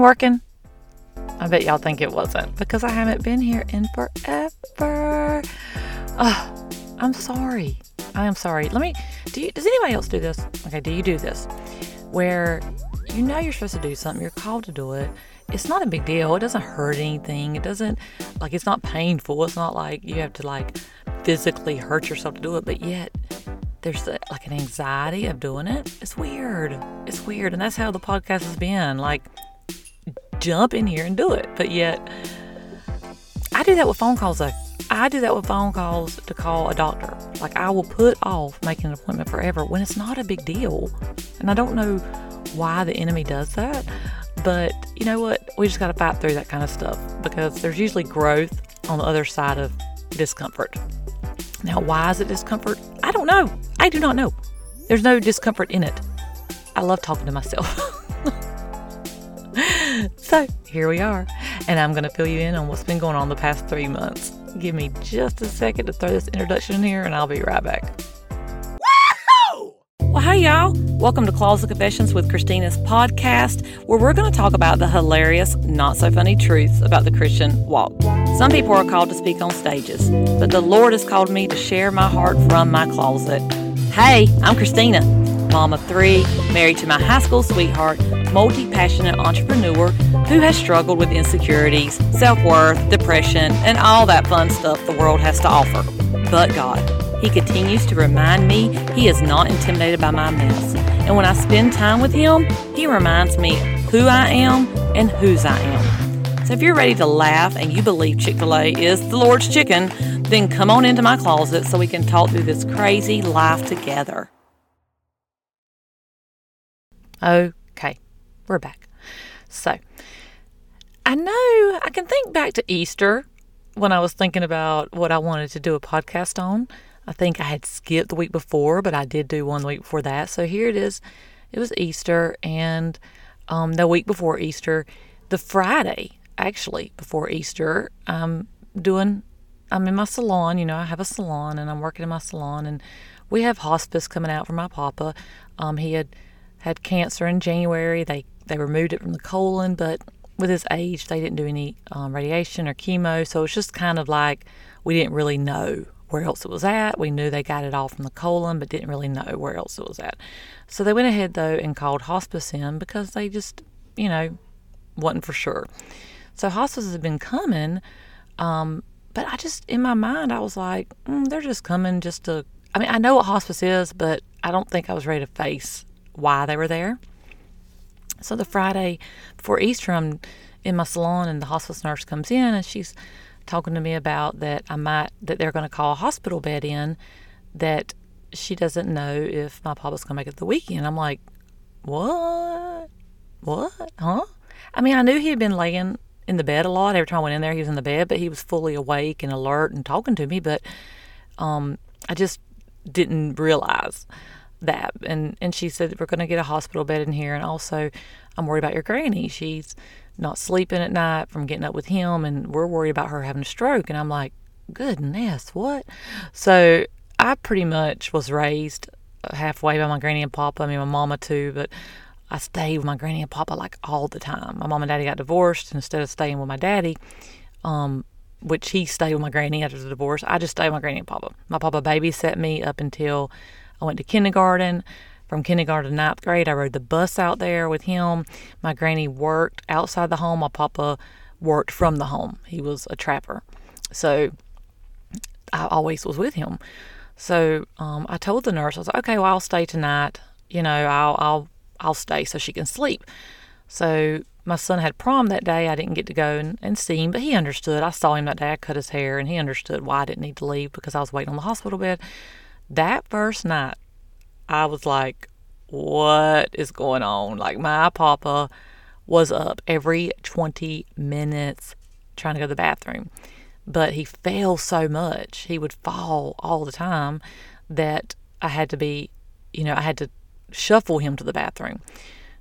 working? I bet y'all think it wasn't because I haven't been here in forever. Oh, I'm sorry. I am sorry. Let me. Do you, does anybody else do this? Okay, do you do this where you know you're supposed to do something, you're called to do it. It's not a big deal. It doesn't hurt anything. It doesn't like it's not painful. It's not like you have to like physically hurt yourself to do it, but yet there's a, like an anxiety of doing it. It's weird. It's weird, and that's how the podcast has been. Like jump in here and do it. But yet, I do that with phone calls though. I do that with phone calls to call a doctor. Like, I will put off making an appointment forever when it's not a big deal. And I don't know why the enemy does that. But you know what? We just got to fight through that kind of stuff because there's usually growth on the other side of discomfort. Now, why is it discomfort? I don't know. I do not know. There's no discomfort in it. I love talking to myself. so here we are, and I'm going to fill you in on what's been going on the past three months. Give me just a second to throw this introduction in here, and I'll be right back. Well, hi, y'all. Welcome to Closet Confessions with Christina's podcast, where we're going to talk about the hilarious, not so funny truths about the Christian walk. Some people are called to speak on stages, but the Lord has called me to share my heart from my closet. Hey, I'm Christina, mom of three, married to my high school sweetheart, multi passionate entrepreneur who has struggled with insecurities, self worth, depression, and all that fun stuff the world has to offer. But God, He continues to remind me He is not intimidated by my mess. And when I spend time with Him, He reminds me who I am and whose I am. So if you're ready to laugh and you believe Chick fil A is the Lord's chicken, then come on into my closet so we can talk through this crazy life together. Okay, we're back. So, I know I can think back to Easter when I was thinking about what I wanted to do a podcast on. I think I had skipped the week before, but I did do one week before that. So here it is. It was Easter, and um, the week before Easter, the Friday actually before Easter, I'm doing. I'm in my salon. You know, I have a salon, and I'm working in my salon, and we have hospice coming out for my papa. Um, he had had cancer in January. They they removed it from the colon, but with his age, they didn't do any um, radiation or chemo. So it's just kind of like we didn't really know where else it was at. We knew they got it all from the colon, but didn't really know where else it was at. So they went ahead though and called hospice in because they just, you know, wasn't for sure. So hospice has been coming, um, but I just in my mind I was like, mm, they're just coming just to. I mean, I know what hospice is, but I don't think I was ready to face why they were there. So the Friday before Easter, I'm in my salon, and the hospice nurse comes in, and she's talking to me about that I might that they're going to call a hospital bed in that she doesn't know if my papa's going to make it the weekend. I'm like, what? What? Huh? I mean, I knew he had been laying in the bed a lot. Every time I went in there, he was in the bed, but he was fully awake and alert and talking to me. But um, I just didn't realize that. And and she said we're going to get a hospital bed in here, and also I'm worried about your granny. She's not sleeping at night from getting up with him, and we're worried about her having a stroke. And I'm like, goodness, what? So I pretty much was raised halfway by my granny and papa. I mean, my mama too, but I stayed with my granny and papa like all the time. My mom and daddy got divorced, instead of staying with my daddy, um, which he stayed with my granny after the divorce, I just stayed with my granny and papa. My papa babysat me up until I went to kindergarten. From kindergarten to ninth grade, I rode the bus out there with him. My granny worked outside the home. My papa worked from the home. He was a trapper. So I always was with him. So um, I told the nurse, I was like, okay, well, I'll stay tonight. You know, I'll, I'll, I'll stay so she can sleep. So my son had prom that day. I didn't get to go and, and see him, but he understood. I saw him that day. I cut his hair, and he understood why I didn't need to leave because I was waiting on the hospital bed. That first night, I was like, what is going on? Like, my papa was up every 20 minutes trying to go to the bathroom. But he fell so much, he would fall all the time that I had to be, you know, I had to shuffle him to the bathroom.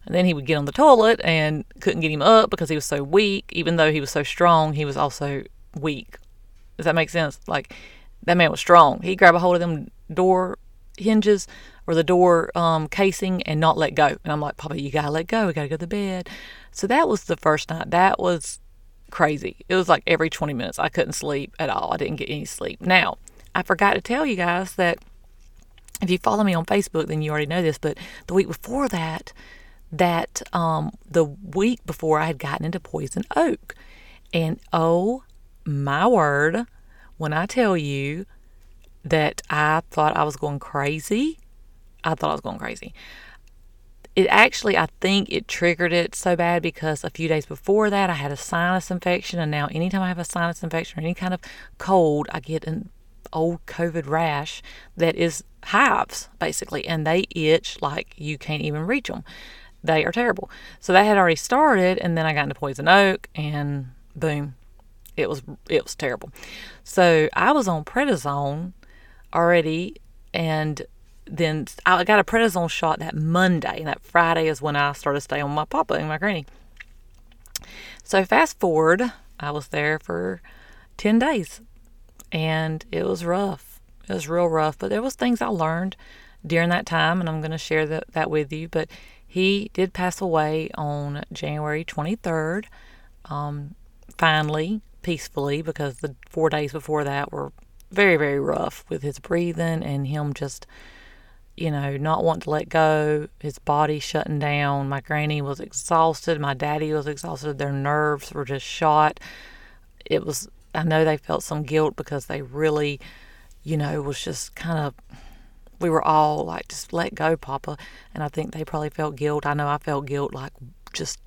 And then he would get on the toilet and couldn't get him up because he was so weak. Even though he was so strong, he was also weak. Does that make sense? Like, that man was strong. He grabbed a hold of them door hinges or the door um, casing and not let go. And I'm like, Papa, you gotta let go. We gotta go to bed. So that was the first night. That was crazy. It was like every 20 minutes. I couldn't sleep at all. I didn't get any sleep. Now, I forgot to tell you guys that if you follow me on Facebook, then you already know this. But the week before that, that um, the week before I had gotten into poison oak. And oh my word, when I tell you that I thought I was going crazy, I thought I was going crazy. It actually, I think it triggered it so bad because a few days before that, I had a sinus infection. And now, anytime I have a sinus infection or any kind of cold, I get an old COVID rash that is hives, basically, and they itch like you can't even reach them. They are terrible. So that had already started, and then I got into poison oak, and boom, it was it was terrible. So I was on prednisone already, and then I got a prednisone shot that Monday, and that Friday is when I started staying on my papa and my granny. So fast forward, I was there for ten days, and it was rough. It was real rough, but there was things I learned during that time, and I'm going to share that, that with you. But he did pass away on January 23rd, um, finally, peacefully, because the four days before that were very, very rough with his breathing and him just, you know, not wanting to let go, his body shutting down. My granny was exhausted. My daddy was exhausted. Their nerves were just shot. It was, I know they felt some guilt because they really, you know, was just kind of we were all like, just let go, Papa. And I think they probably felt guilt. I know I felt guilt, like just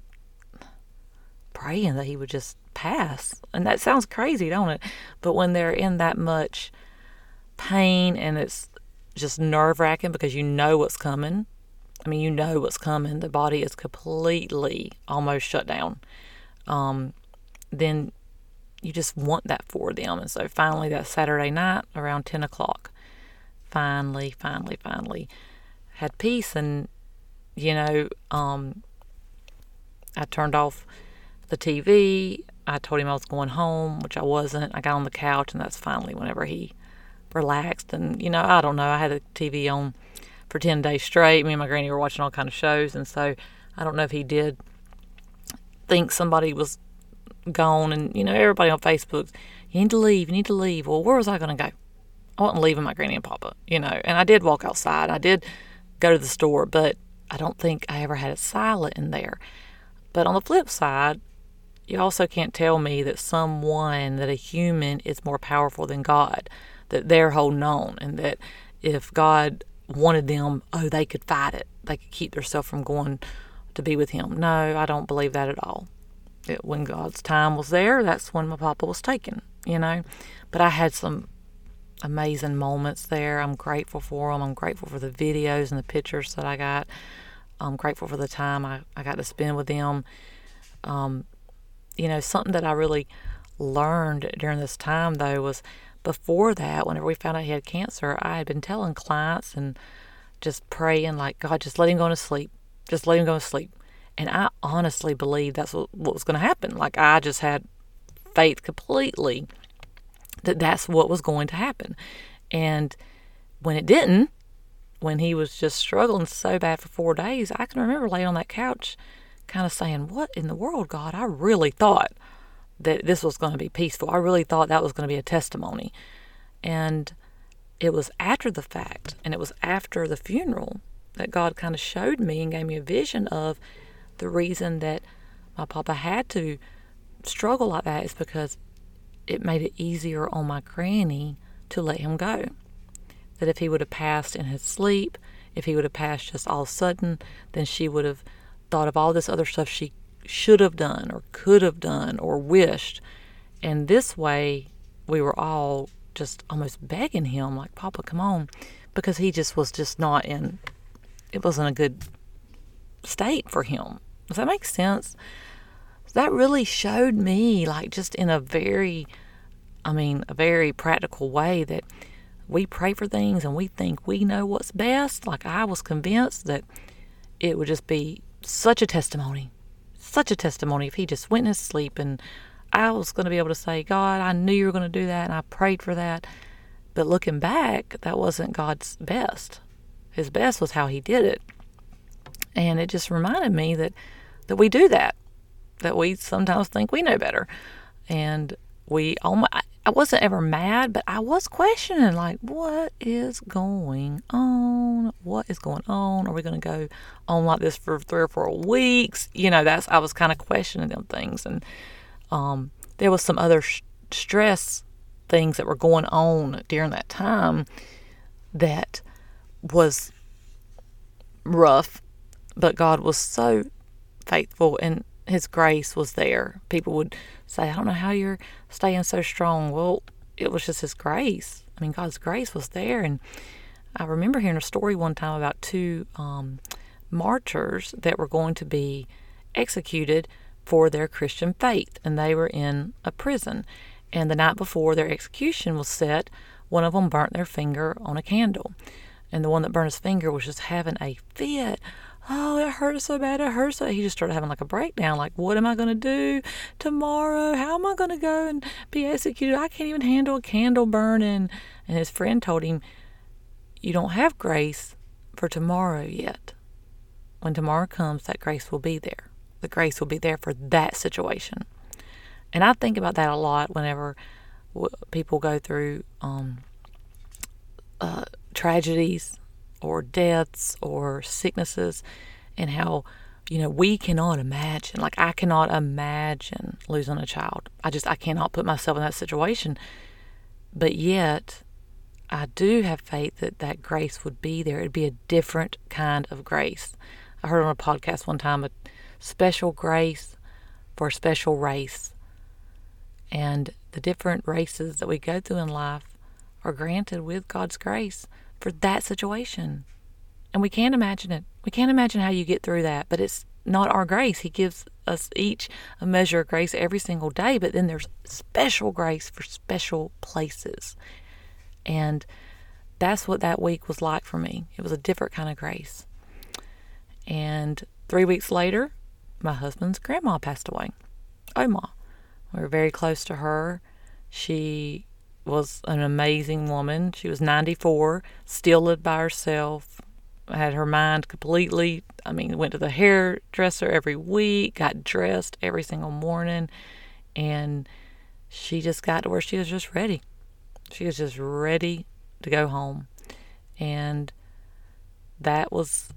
praying that he would just pass. And that sounds crazy, don't it? But when they're in that much pain and it's just nerve wracking because you know what's coming. I mean, you know what's coming. The body is completely almost shut down. Um, then you just want that for them. And so finally, that Saturday night around 10 o'clock, finally, finally, finally had peace. And, you know, um, I turned off the TV. I told him I was going home, which I wasn't. I got on the couch, and that's finally whenever he relaxed. And, you know, I don't know. I had the TV on for 10 days straight. Me and my granny were watching all kind of shows. And so I don't know if he did think somebody was gone. And, you know, everybody on Facebook, you need to leave, you need to leave. Well, where was I going to go? I wasn't leaving my granny and papa, you know. And I did walk outside. I did go to the store, but I don't think I ever had it silent in there. But on the flip side, you also can't tell me that someone, that a human is more powerful than God, that they're holding on, and that if God wanted them, oh, they could fight it. They could keep themselves from going to be with Him. No, I don't believe that at all. It, when God's time was there, that's when my papa was taken, you know. But I had some amazing moments there. I'm grateful for them. I'm grateful for the videos and the pictures that I got. I'm grateful for the time I, I got to spend with them. Um, you know, something that I really learned during this time, though, was before that, whenever we found out he had cancer, I had been telling clients and just praying, like, God, just let him go to sleep. Just let him go to sleep. And I honestly believed that's what, what was going to happen. Like, I just had faith completely that that's what was going to happen. And when it didn't, when he was just struggling so bad for four days, I can remember laying on that couch kind of saying, What in the world, God? I really thought that this was going to be peaceful. I really thought that was going to be a testimony. And it was after the fact, and it was after the funeral that God kind of showed me and gave me a vision of the reason that my papa had to struggle like that is because it made it easier on my granny to let him go. That if he would have passed in his sleep, if he would have passed just all sudden, then she would have thought of all this other stuff she should have done or could have done or wished. And this way, we were all just almost begging him, like, Papa, come on. Because he just was just not in, it wasn't a good state for him. Does that make sense? that really showed me, like, just in a very, I mean, a very practical way that we pray for things and we think we know what's best. Like, I was convinced that it would just be such a testimony, such a testimony if he just went in his sleep and I was going to be able to say, God, I knew you were going to do that and I prayed for that. But looking back, that wasn't God's best. His best was how He did it. And it just reminded me that, that we do that, that we sometimes think we know better. And we oh almost, I wasn't ever mad, but I was questioning, like, what is going on? What is going on? Are we going to go on like this for three or four weeks? You know, that's, I was kind of questioning them things. And um, there was some other sh- stress things that were going on during that time that was rough, but God was so faithful and his grace was there. People would say, I don't know how you're staying so strong. Well, it was just his grace. I mean, God's grace was there. And I remember hearing a story one time about two um, martyrs that were going to be executed for their Christian faith, and they were in a prison. And the night before their execution was set, one of them burnt their finger on a candle. And the one that burned his finger was just having a fit oh, it hurts so bad, it hurts so He just started having like a breakdown, like, what am I going to do tomorrow? How am I going to go and be executed? I can't even handle a candle burning. And his friend told him, you don't have grace for tomorrow yet. When tomorrow comes, that grace will be there. The grace will be there for that situation. And I think about that a lot whenever people go through um, uh, tragedies or deaths or sicknesses and how you know we cannot imagine like i cannot imagine losing a child. I just i cannot put myself in that situation. But yet i do have faith that that grace would be there. It'd be a different kind of grace. I heard on a podcast one time a special grace for a special race. And the different races that we go through in life are granted with god's grace for that situation. And we can't imagine it. We can't imagine how you get through that, but it's not our grace. He gives us each a measure of grace every single day, but then there's special grace for special places. And that's what that week was like for me. It was a different kind of grace. And three weeks later, my husband's grandma passed away, Oma. We were very close to her. She was an amazing woman. She was 94, still lived by herself, had her mind completely. I mean, went to the hairdresser every week, got dressed every single morning, and she just got to where she was just ready. She was just ready to go home. And that was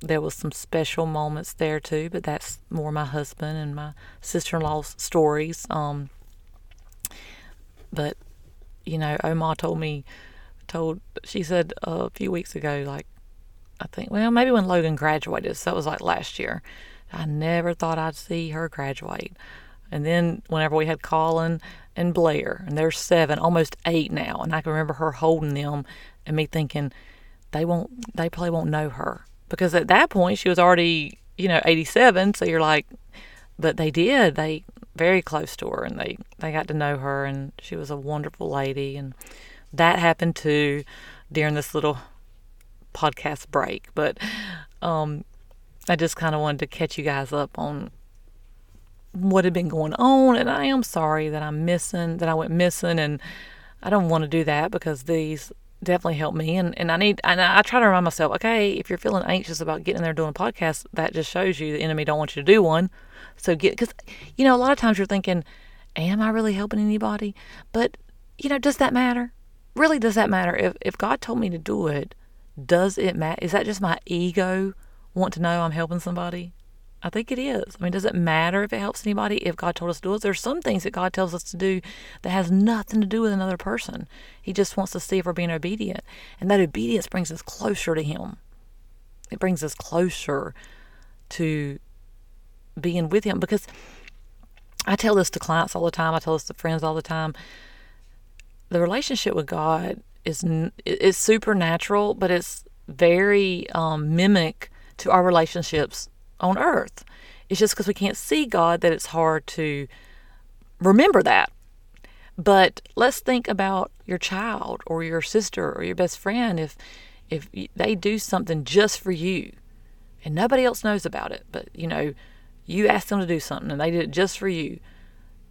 there was some special moments there too, but that's more my husband and my sister-in-law's stories. Um, but you know, Oma told me, told, she said a few weeks ago, like, I think, well, maybe when Logan graduated, so it was like last year. I never thought I'd see her graduate. And then whenever we had Colin and Blair, and they're seven, almost eight now, and I can remember her holding them and me thinking, they won't, they probably won't know her because at that point she was already, you know, 87. So you're like, but they did. They very close to her and they, they got to know her and she was a wonderful lady and that happened too during this little podcast break. But um, I just kind of wanted to catch you guys up on what had been going on and I am sorry that I'm missing that I went missing and I don't want to do that because these definitely helped me and, and I need and I try to remind myself, okay, if you're feeling anxious about getting there doing a podcast, that just shows you the enemy don't want you to do one. So get because you know a lot of times you're thinking, am I really helping anybody? But you know, does that matter? Really, does that matter? If if God told me to do it, does it matter? Is that just my ego want to know I'm helping somebody? I think it is. I mean, does it matter if it helps anybody? If God told us to do it, there's some things that God tells us to do that has nothing to do with another person. He just wants to see if we're being obedient, and that obedience brings us closer to Him. It brings us closer to being with Him because I tell this to clients all the time. I tell this to friends all the time. The relationship with God is is supernatural, but it's very um, mimic to our relationships on earth. It's just because we can't see God that it's hard to remember that. But let's think about your child or your sister or your best friend if if they do something just for you and nobody else knows about it, but you know, you asked them to do something and they did it just for you.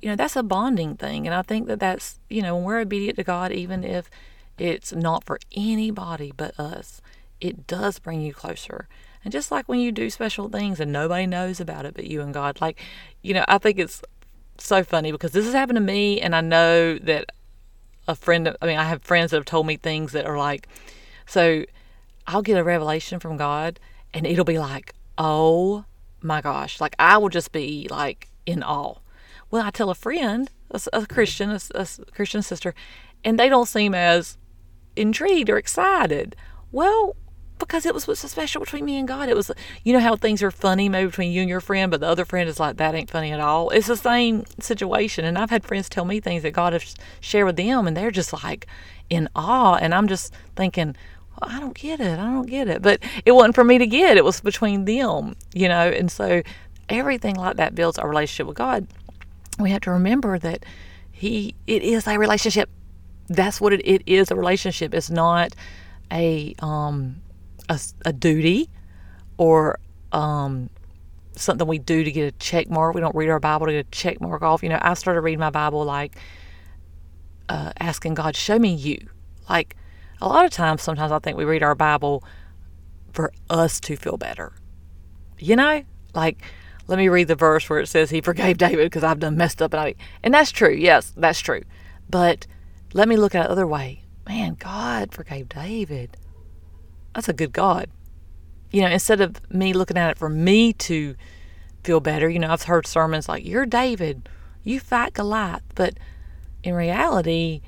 You know, that's a bonding thing. And I think that that's, you know, when we're obedient to God, even if It's not for anybody but us. It does bring you closer. And just like when you do special things and nobody knows about it but you and God, like, you know, I think it's so funny because this has happened to me, and I know that a friend, I mean, I have friends that have told me things that are like, so I'll get a revelation from God, and it'll be like, oh my gosh, like I will just be like in awe. Well, I tell a friend, a, a Christian, a, a Christian sister, and they don't seem as intrigued or excited. Well, because it was what's so special between me and God. It was, you know, how things are funny maybe between you and your friend, but the other friend is like, that ain't funny at all. It's the same situation. And I've had friends tell me things that God has shared with them, and they're just like in awe. And I'm just thinking, well, I don't get it. I don't get it. But it wasn't for me to get, it was between them, you know. And so everything like that builds our relationship with God. We have to remember that He, it is a relationship. That's what it, it is a relationship. It's not a, um, a, a duty or um, something we do to get a check mark. We don't read our Bible to get a check mark off. You know, I started reading my Bible like uh, asking God, show me you. Like a lot of times, sometimes I think we read our Bible for us to feel better. You know, like let me read the verse where it says he forgave David because I've done messed up and I and that's true. Yes, that's true. But let me look at it other way. Man, God forgave David that's a good God. You know, instead of me looking at it for me to feel better, you know, I've heard sermons like, You're David, you fight Goliath. But in reality,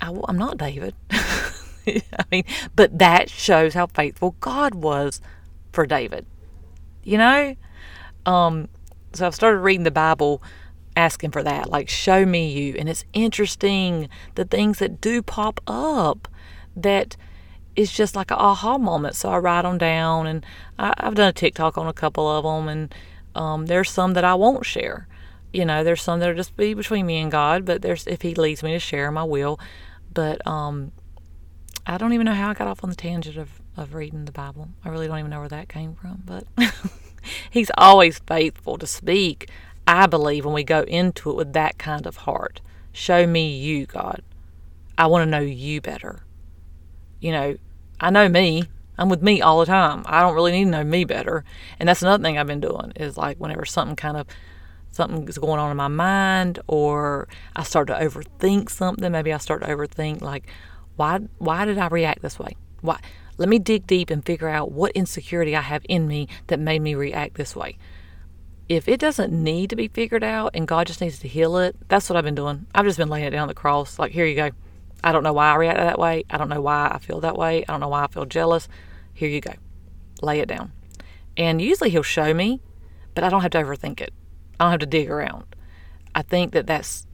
I, am not David. I mean, but that shows how faithful God was for David. You know? Um, so I've started reading the Bible asking for that, like, show me you. And it's interesting the things that do pop up that it's just like an aha moment. So I write them down, and I, have done a TikTok on a couple of them, and um, there's some that I won't share. You know, there's some that'll just be between me and God, but there's if He leads me to share them, I will. But um, I don't even know how I got off on the tangent of of reading the Bible. I really don't even know where that came from, but He's always faithful to speak. I believe when we go into it with that kind of heart. Show me you, God. I want to know you better. You know, I know me. I'm with me all the time. I don't really need to know me better. And that's another thing I've been doing is like whenever something kind of something is going on in my mind or I start to overthink something, maybe I start to overthink like why why did I react this way? Why let me dig deep and figure out what insecurity I have in me that made me react this way. If it doesn't need to be figured out and God just needs to heal it, that's what I've been doing. I've just been laying it down on the cross. Like, here you go. I don't know why I reacted that way. I don't know why I feel that way. I don't know why I feel jealous. Here you go. Lay it down. And usually he'll show me, but I don't have to overthink it. I don't have to dig around. I think that that's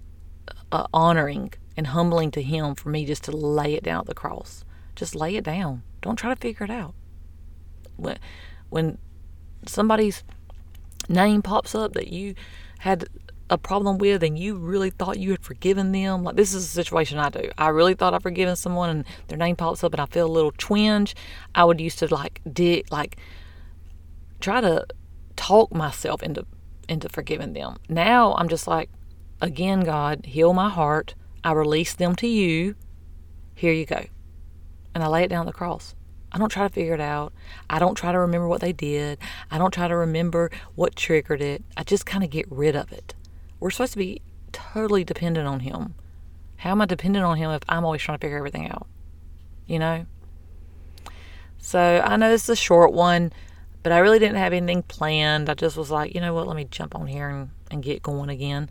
uh, honoring and humbling to him for me just to lay it down at the cross. Just lay it down. Don't try to figure it out. When, when somebody's name pops up that you had a problem with and you really thought you had forgiven them, like this is a situation I do. I really thought I'd forgiven someone and their name pops up and I feel a little twinge. I would used to like dig, like try to talk myself into into forgiving them. Now I'm just like, again, God, heal my heart. I release them to you. Here you go. And I lay it down the cross. I don't try to figure it out. I don't try to remember what they did. I don't try to remember what triggered it. I just kind of get rid of it. We're supposed to be totally dependent on Him. How am I dependent on Him if I'm always trying to figure everything out? You know? So I know this is a short one, but I really didn't have anything planned. I just was like, you know what, let me jump on here and, and get going again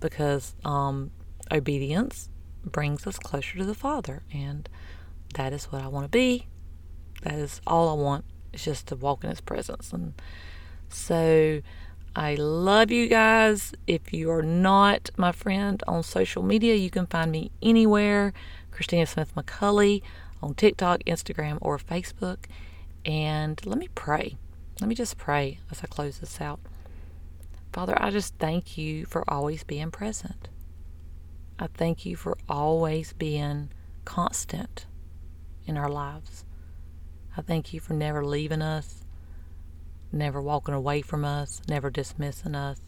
because um, obedience brings us closer to the Father. And that is what I want to be. That is all I want, is just to walk in His presence. And so I love you guys. If you are not my friend on social media, you can find me anywhere. Christina Smith McCulley on TikTok, Instagram, or Facebook. And let me pray. Let me just pray as I close this out. Father, I just thank you for always being present. I thank you for always being constant in our lives. I thank you for never leaving us never walking away from us, never dismissing us,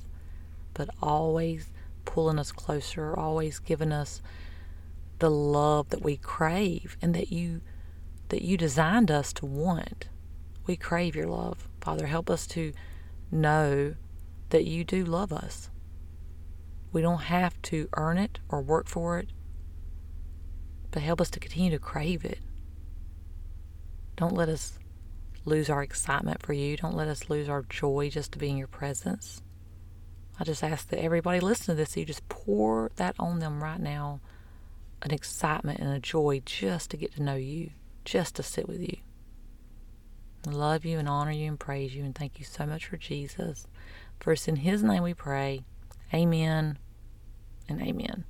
but always pulling us closer, always giving us the love that we crave and that you that you designed us to want. We crave your love. Father, help us to know that you do love us. We don't have to earn it or work for it, but help us to continue to crave it. Don't let us lose our excitement for you. Don't let us lose our joy just to be in your presence. I just ask that everybody listen to this, you just pour that on them right now an excitement and a joy just to get to know you, just to sit with you. I love you and honor you and praise you and thank you so much for Jesus. First, in His name we pray. Amen and amen.